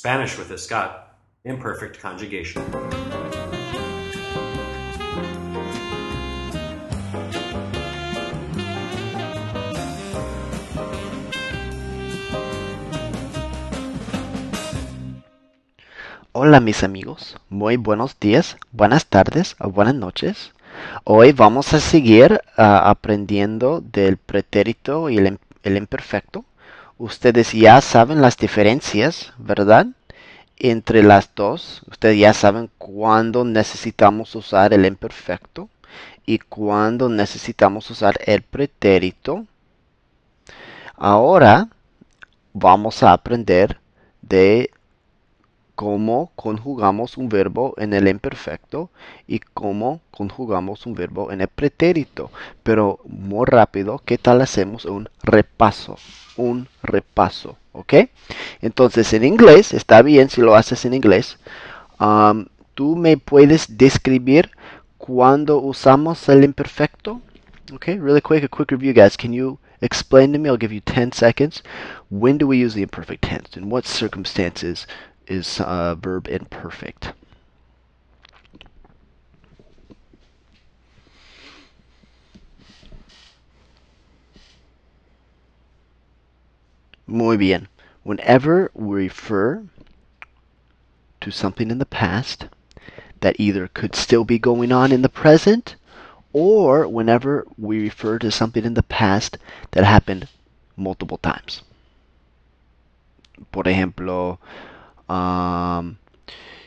Spanish with. Imperfect conjugation. Hola mis amigos, muy buenos días, buenas tardes o buenas noches. Hoy vamos a seguir ah, aprendiendo del pretérito y el imperfecto. Ustedes ya saben las diferencias, ¿verdad? Entre las dos. Ustedes ya saben cuándo necesitamos usar el imperfecto y cuándo necesitamos usar el pretérito. Ahora vamos a aprender de cómo conjugamos un verbo en el imperfecto y cómo conjugamos un verbo en el pretérito. Pero muy rápido, ¿qué tal hacemos un repaso? Un repaso, ¿ok? Entonces en inglés, está bien si lo haces en inglés. Um, ¿Tú me puedes describir cuándo usamos el imperfecto? Okay, really quick, a quick review, guys. Can you explain to me? I'll give you 10 seconds. When do we use the imperfect tense? In what circumstances is uh, verb imperfect? Muy bien. Whenever we refer to something in the past that either could still be going on in the present or whenever we refer to something in the past that happened multiple times. Por ejemplo, um,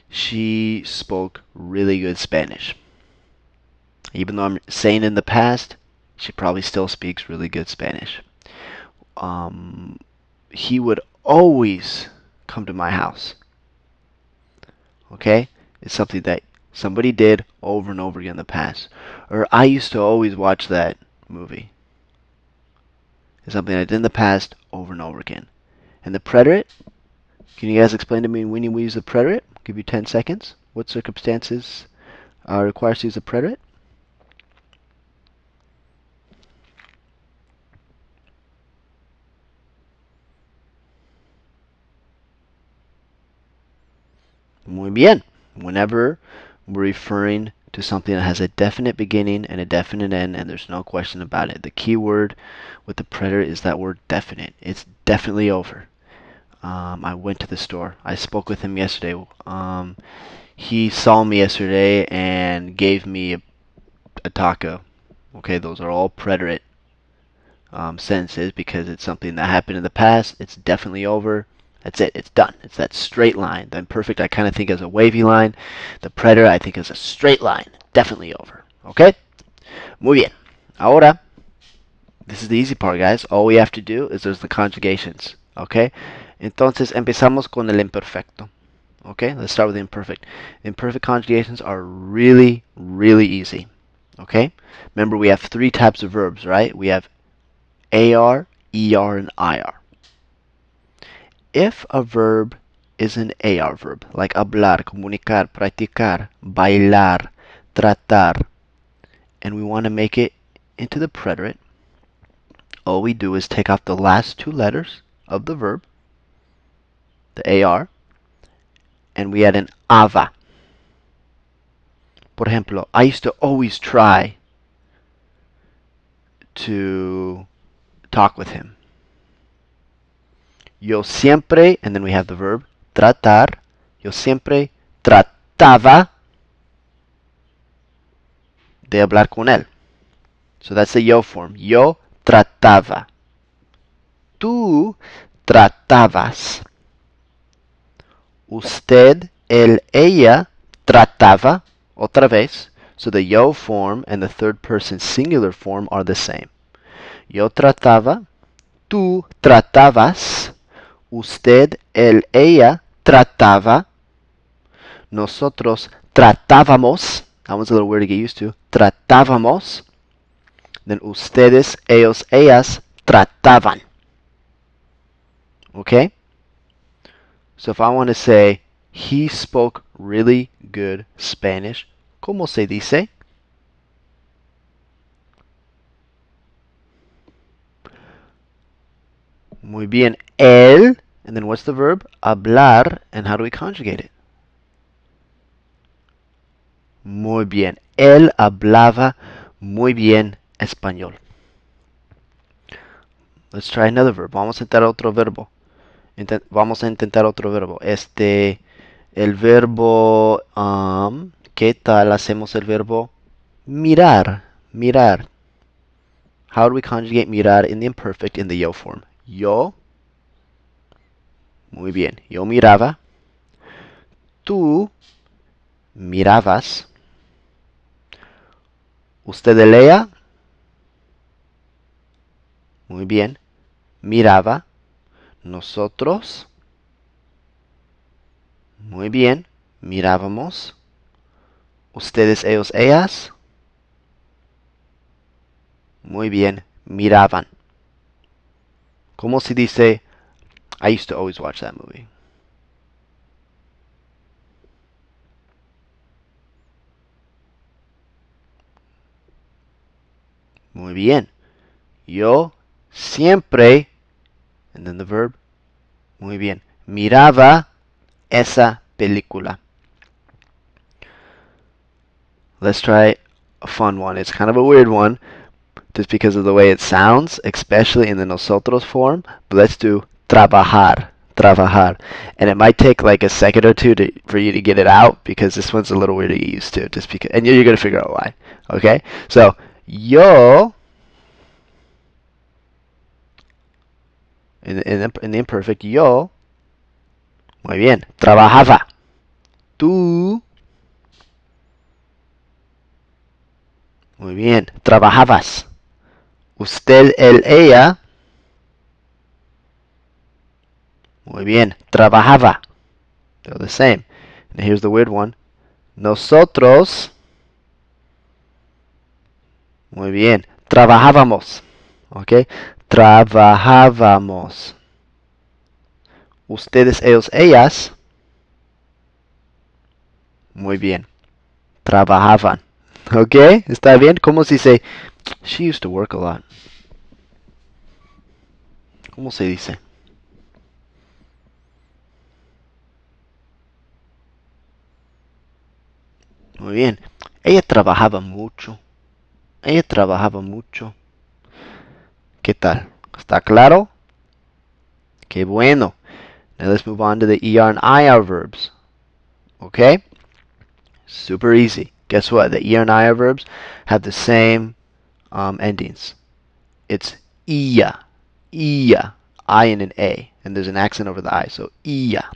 she spoke really good Spanish. Even though I'm saying in the past, she probably still speaks really good Spanish. Um, he would always come to my house. Okay? It's something that somebody did over and over again in the past. Or I used to always watch that movie. It's something I did in the past over and over again. And the preterite, can you guys explain to me when we use the preterite? Give you 10 seconds. What circumstances uh, requires to use the preterite? Muy bien. Whenever we're referring to something that has a definite beginning and a definite end, and there's no question about it. The key word with the preterite is that word definite. It's definitely over. Um, I went to the store. I spoke with him yesterday. Um, he saw me yesterday and gave me a, a taco. Okay, those are all preterite um, sentences because it's something that happened in the past. It's definitely over. That's it. It's done. It's that straight line. The imperfect I kind of think as a wavy line. The preterite I think is a straight line. Definitely over. Okay? Muy bien. Ahora, this is the easy part, guys. All we have to do is there's the conjugations. Okay? Entonces empezamos con el imperfecto. Okay? Let's start with the imperfect. Imperfect conjugations are really, really easy. Okay? Remember, we have three types of verbs, right? We have AR, ER, and IR if a verb is an AR verb, like hablar, comunicar, practicar, bailar, tratar, and we want to make it into the preterite, all we do is take off the last two letters of the verb, the AR, and we add an aba. Por ejemplo, I used to always try to talk with him. Yo siempre, and then we have the verb tratar. Yo siempre trataba de hablar con él. So that's the yo form. Yo trataba. Tú tratabas. Usted, él, ella trataba. Otra vez. So the yo form and the third person singular form are the same. Yo trataba. Tú tratabas. Usted, él, ella trataba. Nosotros tratábamos. That one's a little weird to get used to. Tratábamos. Then ustedes, ellos, ellas trataban. Okay? So if I want to say he spoke really good Spanish, ¿cómo se dice? Muy bien. Él And then what's the verb? Hablar. And how do we conjugate it? Muy bien. Él hablaba muy bien español. Let's try another verb. Vamos a intentar otro verbo. Vamos a intentar otro verbo. Este, el verbo, um, ¿qué tal hacemos el verbo mirar? Mirar. How do we conjugate mirar in the imperfect in the yo form? Yo. Muy bien. Yo miraba. Tú mirabas. Usted leía. Muy bien. Miraba. Nosotros. Muy bien. Mirábamos. Ustedes, ellos, ellas. Muy bien. Miraban. ¿Cómo se dice? I used to always watch that movie. Muy bien. Yo siempre, and then the verb, muy bien, miraba esa película. Let's try a fun one. It's kind of a weird one, just because of the way it sounds, especially in the nosotros form. But let's do trabajar, trabajar. And it might take like a second or two to, for you to get it out, because this one's a little weird to get used to, just because, and you're going to figure out why. Okay? So, yo in the imperfect. Yo muy bien trabajaba. Tú muy bien trabajabas. Usted él ella muy bien trabajaba. They're the same. And here's the weird one. Nosotros muy bien trabajábamos. Okay trabajábamos. Ustedes, ellos, ellas. Muy bien. Trabajaban. ¿Ok? ¿Está bien? ¿Cómo se dice? She used to work a lot. ¿Cómo se dice? Muy bien. Ella trabajaba mucho. Ella trabajaba mucho. ¿Qué tal? ¿Está claro? Qué bueno. Now let's move on to the ER and IR verbs. Okay? Super easy. Guess what? The ER and IR verbs have the same um, endings. It's ia, ia, I and an A, and there's an accent over the I, so ia.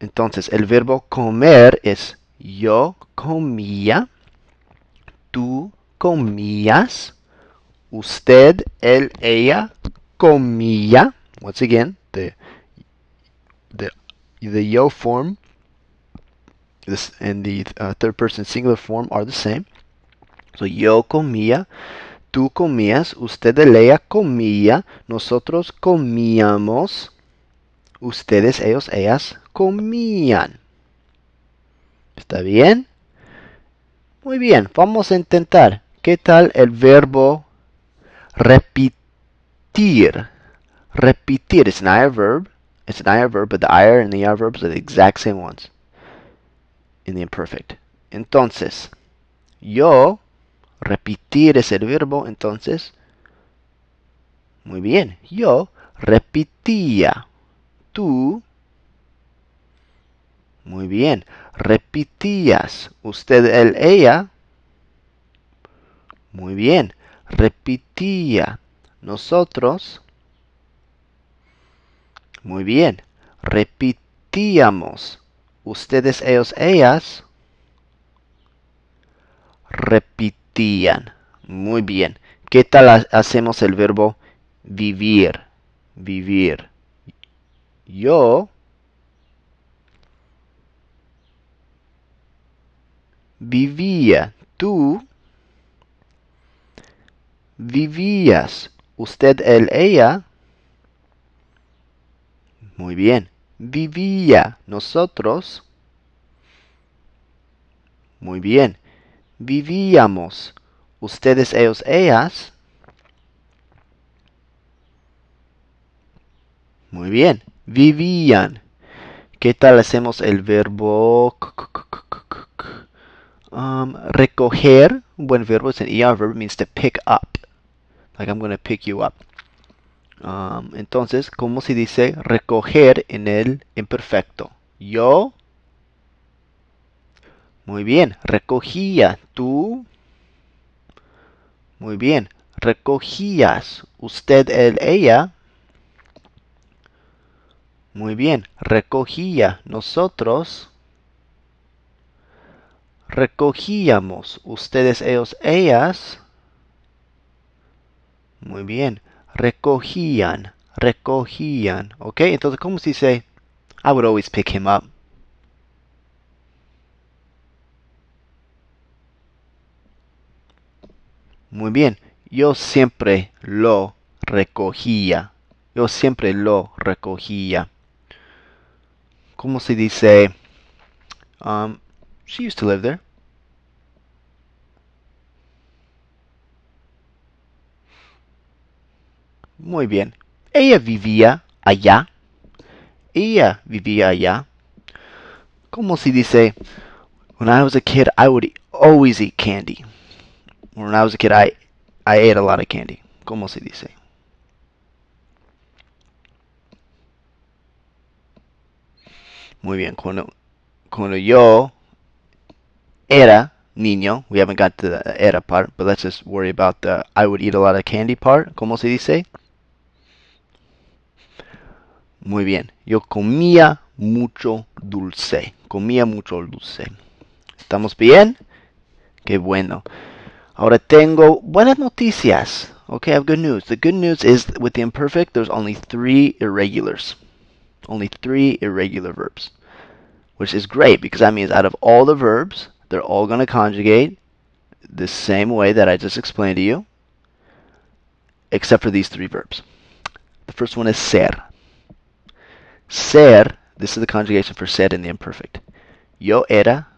Entonces, el verbo comer es yo comía, tú comías, usted, él, ella comía. Once again, the the the yo form this and the uh, third person singular form are the same. So yo comía, tú comías, usted, él, ella comía, nosotros comíamos, ustedes, ellos, ellas comían. ¿Está bien? Muy bien, vamos a intentar. ¿Qué tal el verbo repetir. Repetir. It's an IR verb. It's an IR verb, but the IR and the IR verbs are the exact same ones in the imperfect. Entonces, yo, repetir es el verbo, entonces, muy bien, yo repetía. Tú, muy bien, repetías. Usted, él, ella, muy bien, repetía. Nosotros, muy bien, repetíamos. Ustedes, ellos, ellas, repetían. Muy bien. ¿Qué tal hacemos el verbo vivir? Vivir. Yo vivía. Tú vivías. Usted, él, ella. Muy bien. Vivía. Nosotros. Muy bien. Vivíamos. Ustedes, ellos, ellas. Muy bien. Vivían. ¿Qué tal hacemos el verbo um, recoger? Un buen verbo es an ER verb. means to pick up. Like I'm to pick you up. Um, entonces, ¿cómo se dice recoger en el imperfecto? Yo. Muy bien. Recogía. Tú. Muy bien. Recogías. Usted, él, ella. Muy bien. Recogía. Nosotros. Recogíamos. Ustedes, ellos, ellas. Muy bien. Recogían. Recogían. ¿Ok? Entonces, ¿cómo se dice? I would always pick him up. Muy bien. Yo siempre lo recogía. Yo siempre lo recogía. ¿Cómo se dice? Um, she used to live there. Muy bien. Ella vivía allá. Ella vivía allá. ¿Cómo se dice? When I was a kid, I would always eat candy. When I was a kid, I, I ate a lot of candy. ¿Cómo se dice? Muy bien. Cuando, cuando yo era niño, we haven't got to the era part, but let's just worry about the I would eat a lot of candy part. ¿Cómo se dice? Muy bien. Yo comía mucho dulce. Comía mucho dulce. ¿Estamos bien? Qué bueno. Ahora tengo buenas noticias. Okay, I have good news. The good news is with the imperfect, there's only three irregulars. Only three irregular verbs. Which is great because that means out of all the verbs, they're all going to conjugate the same way that I just explained to you, except for these three verbs. The first one is ser. Ser, this is the conjugation for ser in the imperfect. Yo era,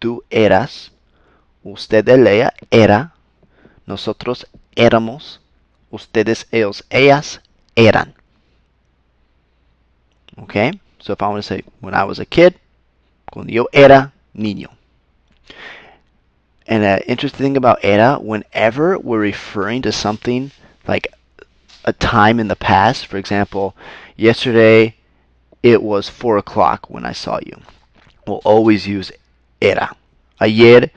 tú eras, usted ella era, nosotros éramos, ustedes ellos ellas eran. Okay? So if I want to say when I was a kid, cuando yo era niño. And an interesting thing about era, whenever we're referring to something like a time in the past, for example, yesterday it was 4 o'clock when I saw you. We'll always use era. Ayer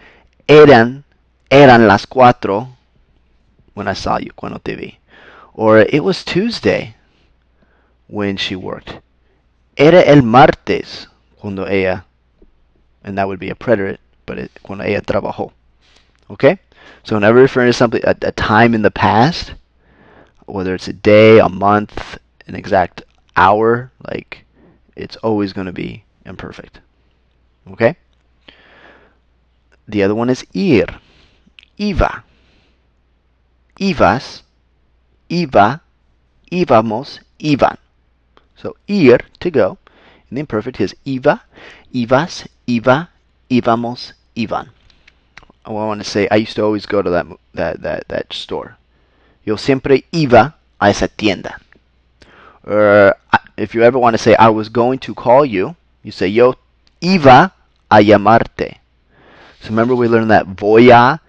eran, eran las cuatro when I saw you, cuando te vi. Or it was Tuesday when she worked. Era el martes cuando ella, and that would be a preterite, but it, cuando ella trabajó. Okay? So whenever referring to something, a, a time in the past, whether it's a day, a month, an exact hour, like it's always going to be imperfect. Okay? The other one is ir. Iba. Ibas. Iba. Íbamos. Iban. So ir, to go. And the imperfect is iba, ibas, iba, íbamos, iban. Oh, I want to say I used to always go to that that that that store. Yo siempre iba a esa tienda. Uh, or if you ever want to say I was going to call you, you say yo iba a llamarte. So remember we learned that voy a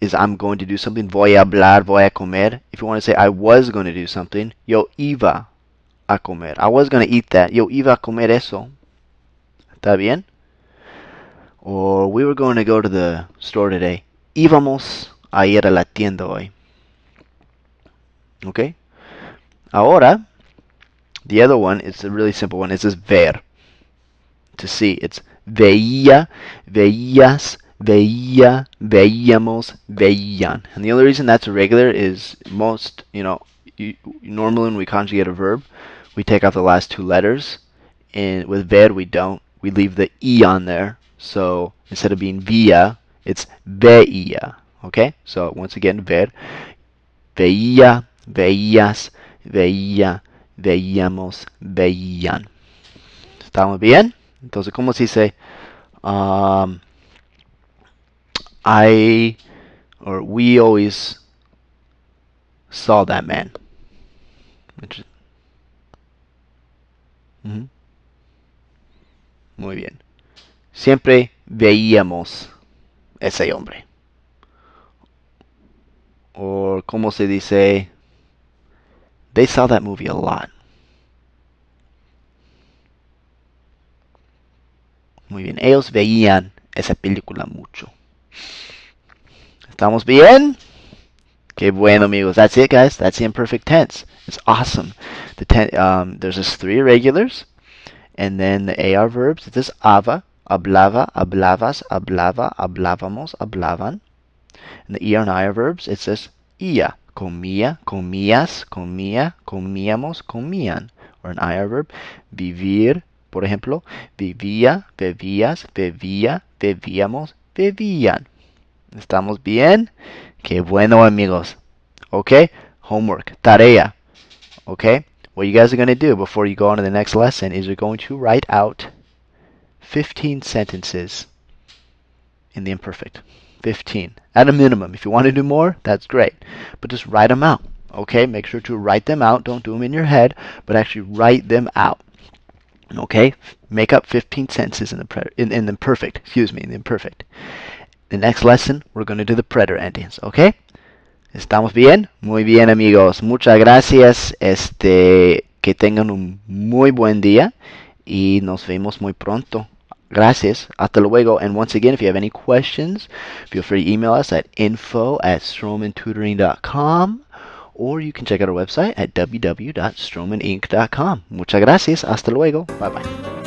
is I'm going to do something. Voy a hablar, voy a comer. If you want to say I was going to do something, yo iba a comer. I was going to eat that. Yo iba a comer eso. ¿Está bien? Or we were going to go to the store today. Íbamos a ir a la tienda hoy. Okay? Ahora, the other one is a really simple one. It's just ver. To see. It's veía, veías, veía, veíamos, veían. And the only reason that's irregular is most, you know, you, normally when we conjugate a verb, we take out the last two letters. And with ver, we don't. We leave the e on there. So instead of being via, it's veía. Okay? So once again, ver. Veía, veías, veía, veíamos, veían. ¿Estamos bien? Entonces, ¿cómo se dice? Um, I or we always saw that man. Muy bien. Siempre veíamos ese hombre. O como se dice, they saw that movie a lot. Muy bien, ellos veían esa película mucho. ¿Estamos bien? Qué bueno, amigos. That's it, guys. That's the imperfect tense. It's awesome. The ten, um, there's just three irregulars, and then the AR verbs. It is aba, hablaba, hablabas, hablaba, hablábamos, hablaban. And the ER and IR verbs, it says ia, comía, comías, comía, comíamos, comían. Or an IR verb, vivir, por ejemplo, vivía, bebías, bebía, bebíamos, bebían. ¿Estamos bien? Qué bueno, amigos. Okay? Homework, tarea. Okay? What you guys are going to do before you go on to the next lesson is you're going to write out 15 sentences in the imperfect. 15 at a minimum. If you want to do more, that's great. But just write them out. Okay? Make sure to write them out. Don't do them in your head, but actually write them out. Okay? Make up 15 sentences in the pre- in, in the perfect. Excuse me, in the imperfect. The next lesson, we're going to do the preterite endings. Okay? ¿Estamos bien? Muy bien, amigos. Muchas gracias. Este, que tengan un muy buen día y nos vemos muy pronto. Gracias. Hasta luego. And once again, if you have any questions, feel free to email us at info at stromantutoring.com or you can check out our website at www.stromaninc.com. Muchas gracias. Hasta luego. Bye bye.